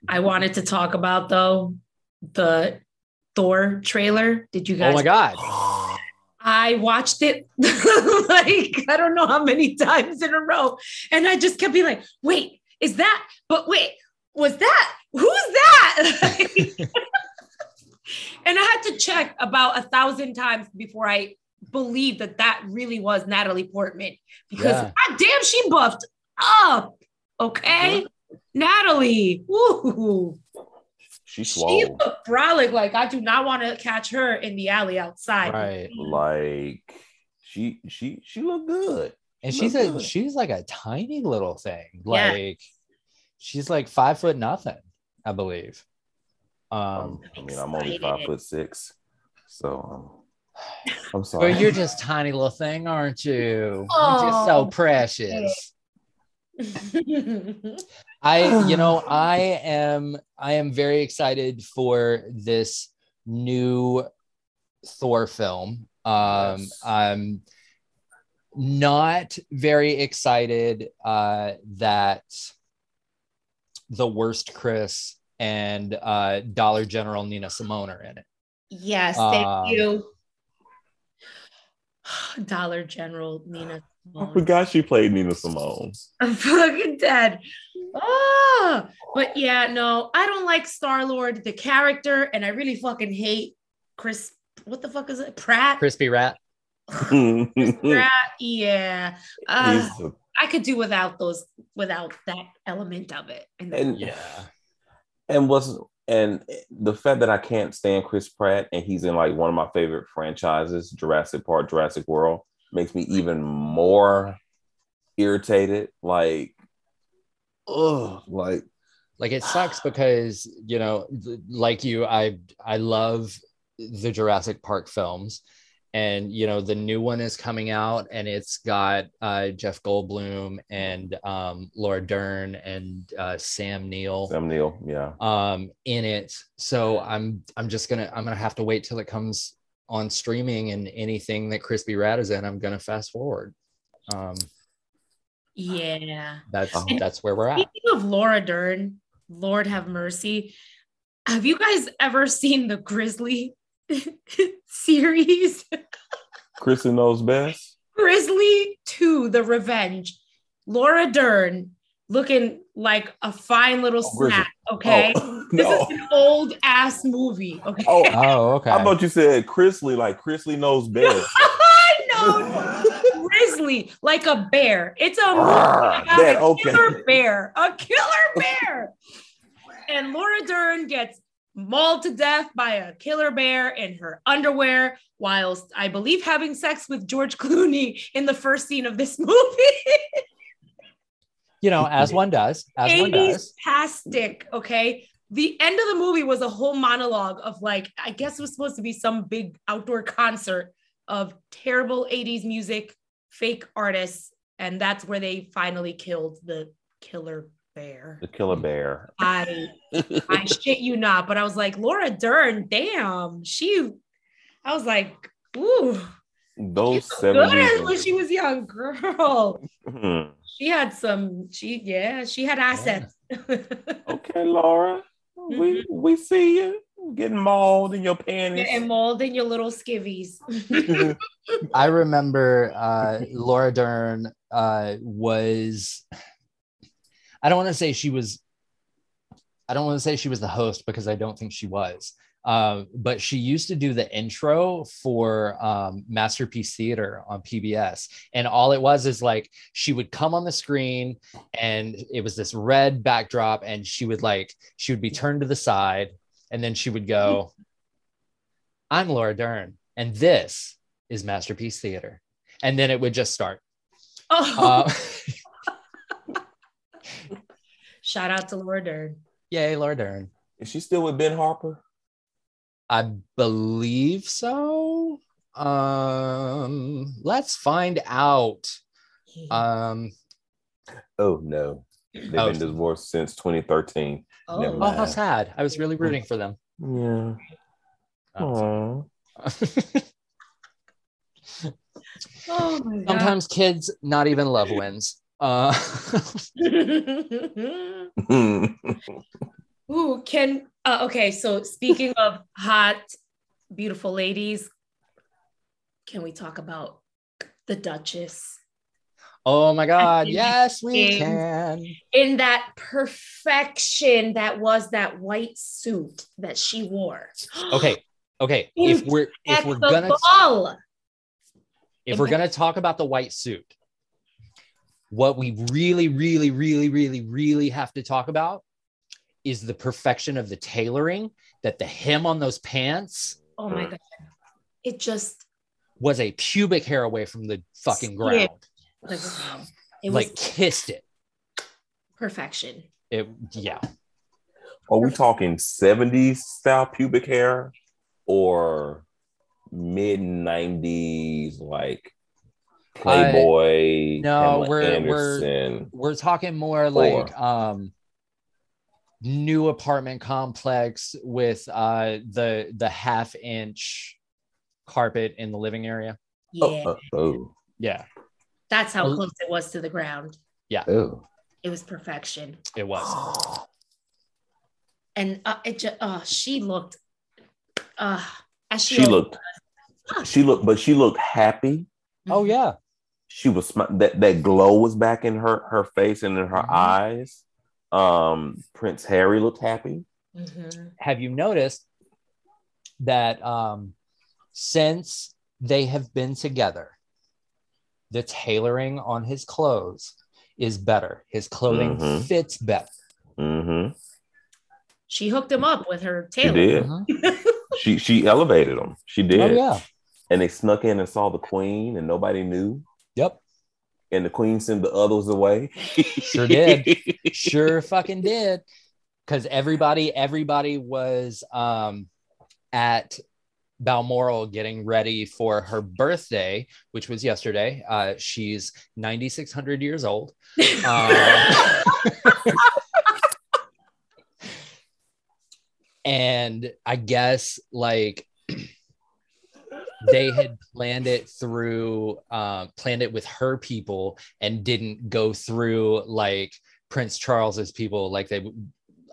I wanted to talk about though the Thor trailer. Did you guys
Oh my god.
I watched it like I don't know how many times in a row. And I just kept being like, wait, is that? But wait, was that? Who's that? and I had to check about a thousand times before I believed that that really was Natalie Portman because
Yeah.
God damn, she buffed up. Okay. Natalie. Woo.
she
She looked brolic. Like I do not want to catch her in the alley outside.
Right.
Like she she she looked good.
And
She
she's a
good.
she's like a tiny little thing.
Yeah.
Like she's like five foot nothing, I believe. Um
Um, I mean, I'm only five foot six, so um, I'm sorry.
but you're just tiny little thing, aren't you? You're just
Oh.
so precious. I, you know, I am I am very excited for this new Thor film. Um
Yes.
I'm not very excited uh that the worst Chris and uh Dollar General Nina Simone are in it.
yes, thank
Um,
you. Dollar General Nina.
I forgot she played Nina Simone.
I'm fucking dead. Oh, but yeah, no, I don't like Star Lord, the character, and I really fucking hate Chris. What the fuck is it? Pratt?
Crispy Rat.
Pratt? Yeah. Uh,
a-
I could do without those, without that element of it. And
and
Yeah.
and was and the fact that I can't stand Chris Pratt and he's in like one of my favorite franchises, Jurassic Park, Jurassic World, makes me even more irritated. Like, oh, like
like it sucks because you know like you i i love the jurassic park films and you know the new one is coming out and it's got uh jeff goldblum and um laura dern and uh sam neill
Sam Neill, yeah.
um in it so i'm i'm just gonna i'm gonna have to wait till it comes on streaming and anything that crispy rat is in i'm gonna fast forward um
yeah.
that's
Oh.
that's where we're at
Speaking of Laura Dern, Lord have mercy. Have you guys ever seen the Grizzly series?
Chrisley knows best.
Grizzly 2, The Revenge. Laura Dern looking like a fine little
Oh, Grizzly.
snack. Okay.
Oh,
This
no.
is an old ass movie. Okay.
Oh,
oh okay
I thought you said Chrisley, like Chrisley knows best.
I know. Grizzly, like a bear. It's a movie
Ah, that-
a
okay.
killer bear. A killer bear. and Laura Dern gets mauled to death by a killer bear in her underwear, whilst I believe having sex with George Clooney in the first scene of this movie.
you know as one does as one
80s
does
tastic. Okay. The end of the movie was a whole monologue of like, I guess it was supposed to be some big outdoor concert of terrible 80s music, fake artists. And that's where they finally killed the killer bear.
The killer bear.
I I shit you not, but I was like, Laura Dern, damn, she I was like, ooh,
Those
so good when she was young, girl.
Hmm.
She had some, she yeah, she had assets.
Okay, Laura. We we see you getting mauled in your panties.
and mold in your little skivvies.
I remember uh, Laura Dern uh, was. I don't want to say she was. I don't want to say she was the host because I don't think she was. Um, but she used to do the intro for um, Masterpiece Theater on PBS, and all it was is like she would come on the screen, and it was this red backdrop, and she would like she would be turned to the side, and then she would go, "I'm Laura Dern, and this is Masterpiece Theater," and then it would just start.
oh,
Uh,
shout out to Laura Dern.
yay, Laura Dern.
Is she still with Ben Harper?
I believe so. Um, let's find out. Um,
Oh no. They've
Oh.
been divorced since 2013.
oh,
never
oh, how sad! I was really rooting for them.
Yeah.
Oh,
oh my god.
Sometimes kids not even love wins. Uh,
Ooh, can uh, okay. So speaking of hot, beautiful ladies, can we talk about the Duchess
oh my God! Yes, we
things-
can.
in that perfection that was that white suit that she wore?
Okay, okay. If we're if we're gonna
ball.
if we're gonna talk about the white suit, what we really, really, really, really, really have to talk about is the perfection of the tailoring. That the hem on those pants
Oh my
Mm.
god! It just
was a pubic hair away from the fucking
Yeah.
ground.
the. It was
Like kissed it.
perfection.
It yeah.
Are we talking 70s style pubic hair or mid 90s like Playboy?
no,
Pamela
we're- we're- We're talking more like um new apartment complex with uh the the half inch carpet in the living area.
Yeah,
Oh, oh, oh,
Yeah,
that's how
Oh.
close it was to the ground.
oh.
It was perfection.
it was.
and uh, it just uh she looked uh as she,
She
always
looked, she looked, but she looked happy.
Oh yeah.
She was smi- that that glow was back in her her face and in her
Mhm.
eyes. Um, Prince Harry looked happy.
Mhm.
have you noticed that um, since they have been together, the tailoring on his clothes is better. His clothing
Mhm.
fits better.
Mm-hmm.
she hooked him up with her
She
tailor
did.
Mhm.
She she elevated him. She did.
Oh yeah.
And they snuck in and saw the queen, and nobody knew.
Yep.
And the queen sent the others away.
Sure did. Sure fucking did. Because everybody, everybody was um, at Balmoral getting ready for her birthday, which was yesterday. Uh, she's 9,600 years old. Um, and I guess like they had planned it through, uh, planned it with her people and didn't go through like Prince Charles's people, like they,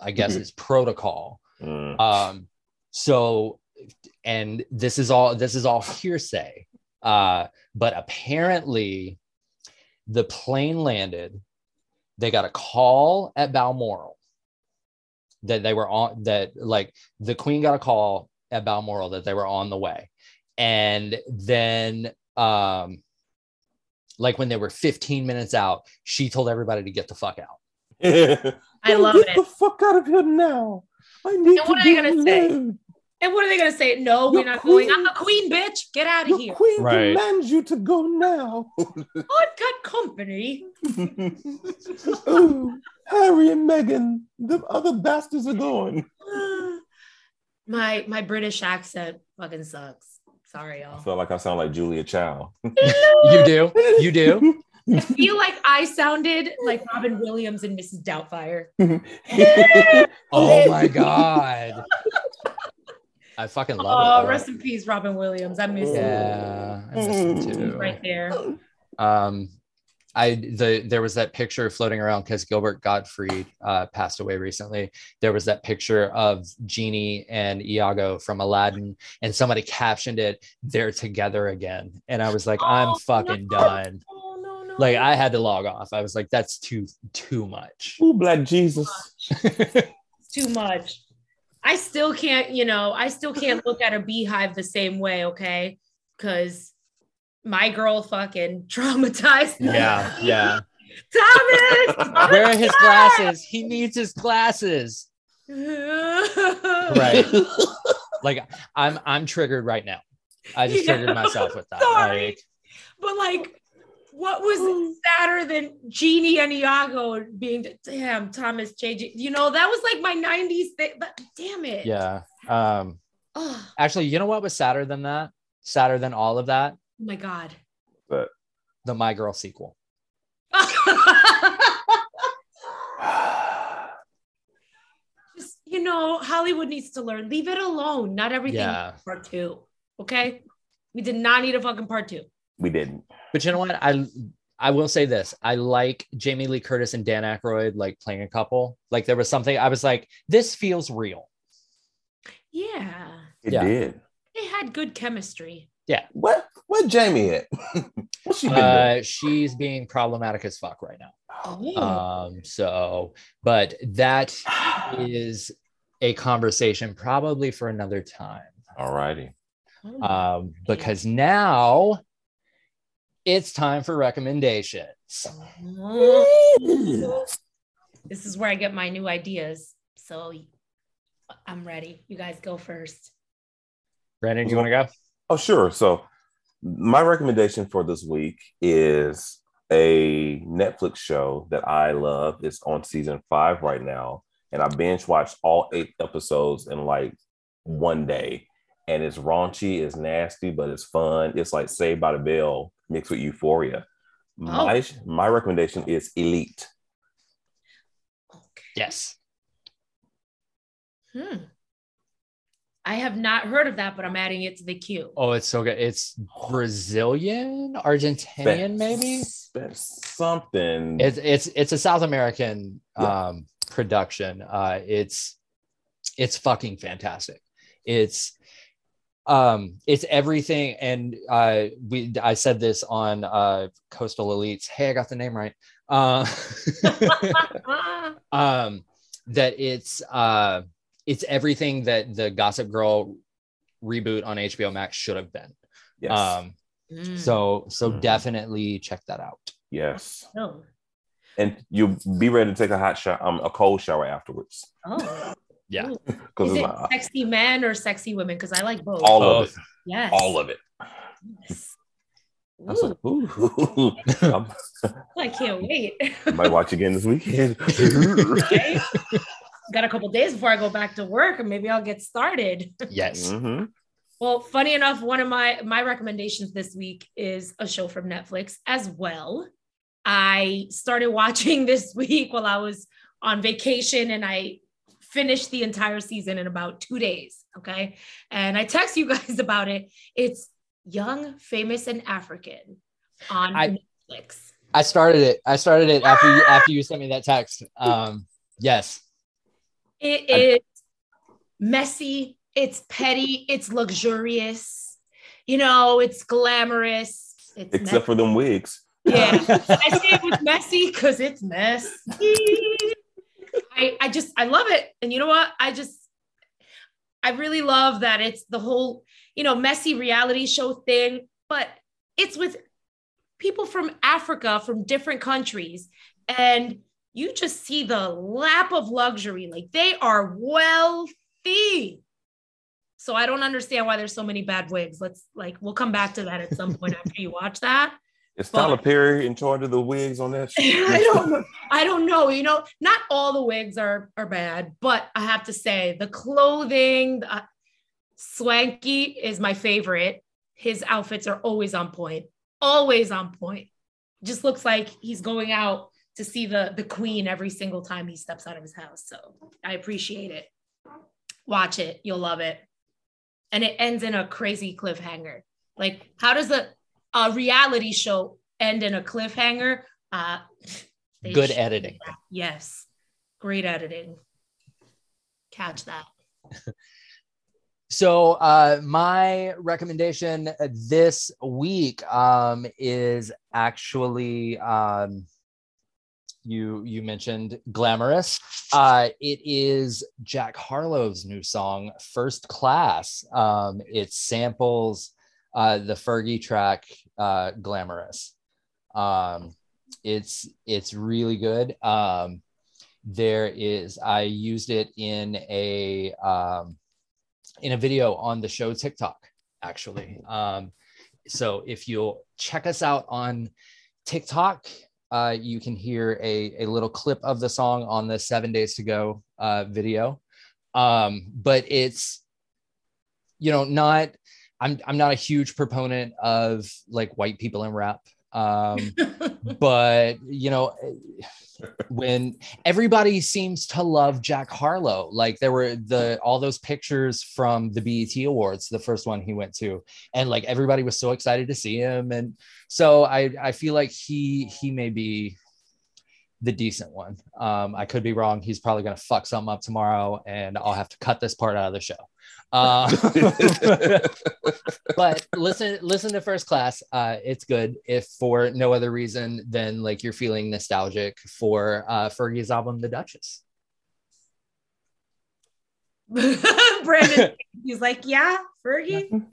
I guess,
Mhm.
it's protocol.
Mm.
Um, so, and this is all this is all hearsay. Uh, but apparently, the plane landed. They got a call at Balmoral that they were on. That like the Queen got a call at Balmoral that they were on the way, and then um, like when they were 15 minutes out, she told everybody to get the fuck out.
I love
Get
love
the fuck out of here now. I need
And
to
what are they
get
gonna say? and what are they gonna say no we're
Your
not going i'm the queen bitch get out of here
queen
Right.
demands you to go now.
i've got company
Ooh, Harry and Meghan, the other bastards are going.
my my british accent fucking sucks sorry
I
y'all
feel like I sound like Julia Chow.
You do, you do.
I feel like I sounded like Robin Williams and Mrs. Doubtfire.
Oh my god. I fucking love
Oh,
it. though.
rest in peace, Robin Williams. I miss him
Yeah, I miss him
He's
too.
right there.
Um, I the there was that picture floating around because Gilbert Gottfried uh, passed away recently. There was that picture of Genie and Iago from Aladdin, and somebody captioned it, "They're together again," and I was like, "I'm
Oh,
fucking
no.
done."
Oh no, no.
Like I had to log off. I was like, "That's too too much."
Ooh, Black Jesus.
Too much. I still can't, you know, I still can't look at a beehive the same way, okay? Because my girl fucking traumatized. me.
yeah, yeah.
Thomas!
Where are his glasses? He needs his glasses.
right.
Right. Like I'm I'm triggered right now. I just
Yeah.
triggered myself with that.
Sorry.
Like,
But like, what was sadder than Genie and Iago being damn Thomas changing? You know, that was like my 90s thing. But damn it.
yeah. Um
Oh,
actually, you know what was sadder than that? Sadder than all of that?
Oh my God.
But
The My Girl sequel.
Just, you know, Hollywood needs to learn. Leave it alone. Not everything
Yeah.
part two. Okay. We did not need a fucking part two.
we didn't.
But you know what? I I will say this. I like Jamie Lee Curtis and Dan Aykroyd like playing a couple. Like there was something I was like, this feels real.
Yeah.
It
Yeah.
did.
They had good chemistry.
What? What Jamie at? What's she been doing?
Uh, she's being problematic as fuck right now.
Oh.
Um, so, but that is a conversation probably for another time.
All righty.
Oh.
Um, because now it's time for recommendations.
this is where I get my new ideas. So I'm ready. You guys go first.
Brandon, do you want to go?
Oh, sure. So, my recommendation for this week is a Netflix show that I love. It's on season five right now, and I binge watched all eight episodes in like one day. And it's raunchy, it's nasty, but it's fun. It's like Saved by the Bell mixed with Euphoria. My my recommendation is Elite.
Okay.
Yes.
Hmm. I have not heard of that, but I'm adding it to the queue.
Oh, it's so good. It's Brazilian, Argentinian, maybe.
something.
It's it's it's a South American
Yeah.
um production. Uh it's it's fucking fantastic. It's um it's everything and uh we I said this on uh Coastal Elites. Hey, I got the name right. Uh um that it's uh it's everything that the Gossip Girl reboot on HBO Max should have been.
yes.
Um
Mm.
so so
Mhm.
definitely check that out.
yes.
Oh.
and you'll be ready to take a hot shower, um, a cold shower afterwards.
Oh.
Yeah.
Because
Is
it's
it
like,
sexy men or sexy women? Because I like both.
all
Oh.
of it,
yes.
all of it.
Yes.
I was
Ooh,
like, ooh, I'm-
I can't wait.
I might watch again this weekend.
Okay. Got a couple days before I go back to work, and maybe I'll get started.
Yes.
Mhm.
Well, funny enough, one of my my recommendations this week is a show from Netflix as well. I started watching this week while I was on vacation, and I finished the entire season in about two days. Okay, and I text you guys about it. It's Young, Famous, and African on
I-
Netflix.
I started it. I started it after you after you sent me that text. Um, yes.
It is messy, it's petty, it's luxurious, you know, it's glamorous. It's
Except for them wigs.
Yeah, I say it was messy because it's messy. I, I just I love it. And you know what? I just I really love that it's the whole, you know, messy reality show thing, but it's with people from Africa, from different countries. And you just see the lap of luxury. Like they are wealthy. So I don't understand why there's so many bad wigs. Let's like we'll come back to that at some point after you watch that.
Is
But-
Tyler Perry in charge of the wigs on that?
I don't know. I don't know. You know, not all the wigs are are bad, but I have to say the clothing, uh, Swanky is my favorite. His outfits are always on point. Always on point. just looks like he's going out to see the the queen every single time he steps out of his house. So I appreciate it. Watch it, you'll love it. And it ends in a crazy cliffhanger. Like, how does a, a reality show end in a cliffhanger? Uh,
Good editing.
Yes, great editing. Catch that.
So uh, my recommendation this week um, is actually um, you you mentioned glamorous. Uh, it is Jack Harlow's new song First Class. Um, it samples uh, the Fergie track uh, Glamorous. Um, it's it's really good. Um, there is I used it in a um, in a video on the show TikTok, actually. Um, so if you'll check us out on TikTok, uh, you can hear a, a little clip of the song on the Seven Days to Go uh, video. Um, but it's, you know, not, I'm, I'm not a huge proponent of like white people in rap. Um, but, you know, when everybody seems to love Jack Harlow. Like there were the all those pictures from the BET Awards, the first one he went to, and like everybody was so excited to see him. And so I I feel like he he may be the decent one. Um, I could be wrong. He's probably gonna fuck something up tomorrow, and I'll have to cut this part out of the show. Uh, but listen listen to first class. Uh it's good. If for no other reason than like you're feeling nostalgic for uh fergie's album the duchess.
Brandon, he's like, yeah, Fergie.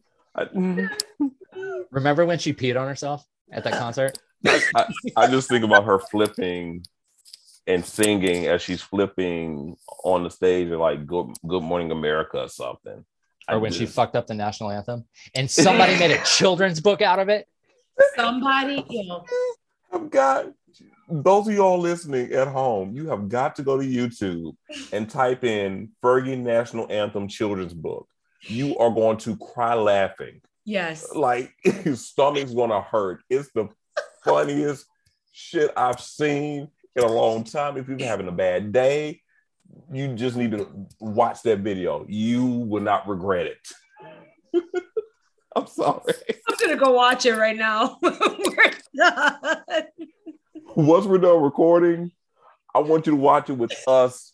Remember when she peed on herself at that concert?
I, I just think about her flipping and singing as she's flipping on the stage of like Good, Good Morning America or something.
or
I
when she fucked up the national anthem and somebody made a children's book out of it
Somebody, you know,
I've got those of y'all listening at home, you have got to go to YouTube and type in Fergie National Anthem Children's Book. You are going to cry laughing.
yes.
Like your stomach's gonna hurt. It's the funniest shit I've seen in a long time. If you've been having a bad day, you just need to watch that video. You will not regret it. I'm sorry.
I'm gonna go watch it right now. We're done.
Once we're done recording, I want you to watch it with us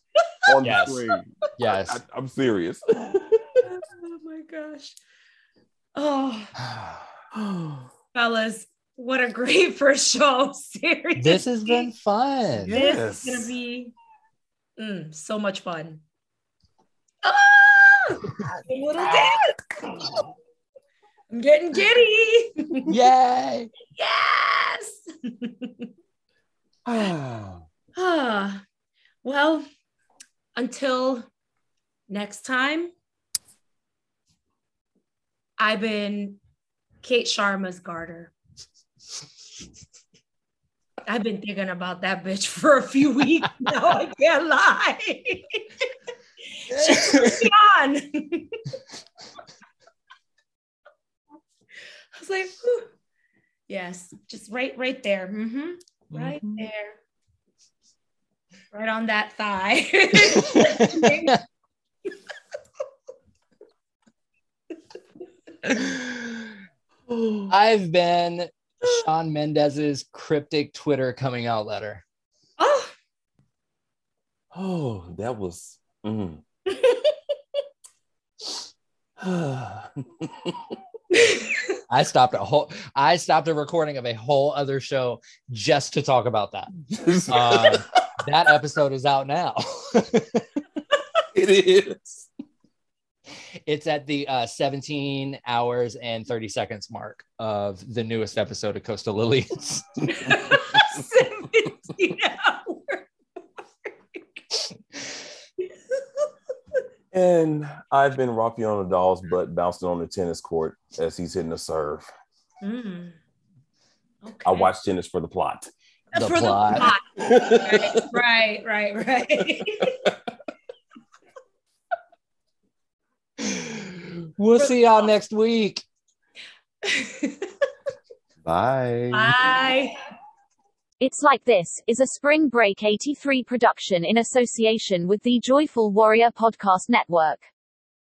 on
Yes.
the screen.
yes
I, I'm serious.
Oh my gosh. Oh, fellas, what a great first show. Seriously.
this has been fun
Yeah.
This
Yes.
is gonna be mm, so much fun. Ah! Little dance. I'm getting giddy.
yay
yes. Ah, well, until next time, I've been Kate Sharma's garter. I've been thinking about that bitch for a few weeks now. I can't lie. She's on. I was like, whew. yes, just right, right there. mm-hmm. Right
Mhm.
there. Right on that thigh.
I've been Shawn Mendes's cryptic Twitter coming out letter.
oh,
Oh, that was. mm.
I stopped a whole I stopped a recording of a whole other show just to talk about that. Uh, that episode is out now.
it is.
It's at the uh, 17 hours and 30 seconds mark of the newest episode of Coastal Elites.
17 hours.
And I've been rocking on the doll's butt, bouncing on the tennis court as he's hitting a serve.
Mm. Okay.
I watch tennis for the plot.
The
For
plot.
plot. Right, right, right, right.
we'll see y'all next week.
Bye.
Bye.
It's Like This is a Spring Break 83 production in association with the Joyful Warrior Podcast Network.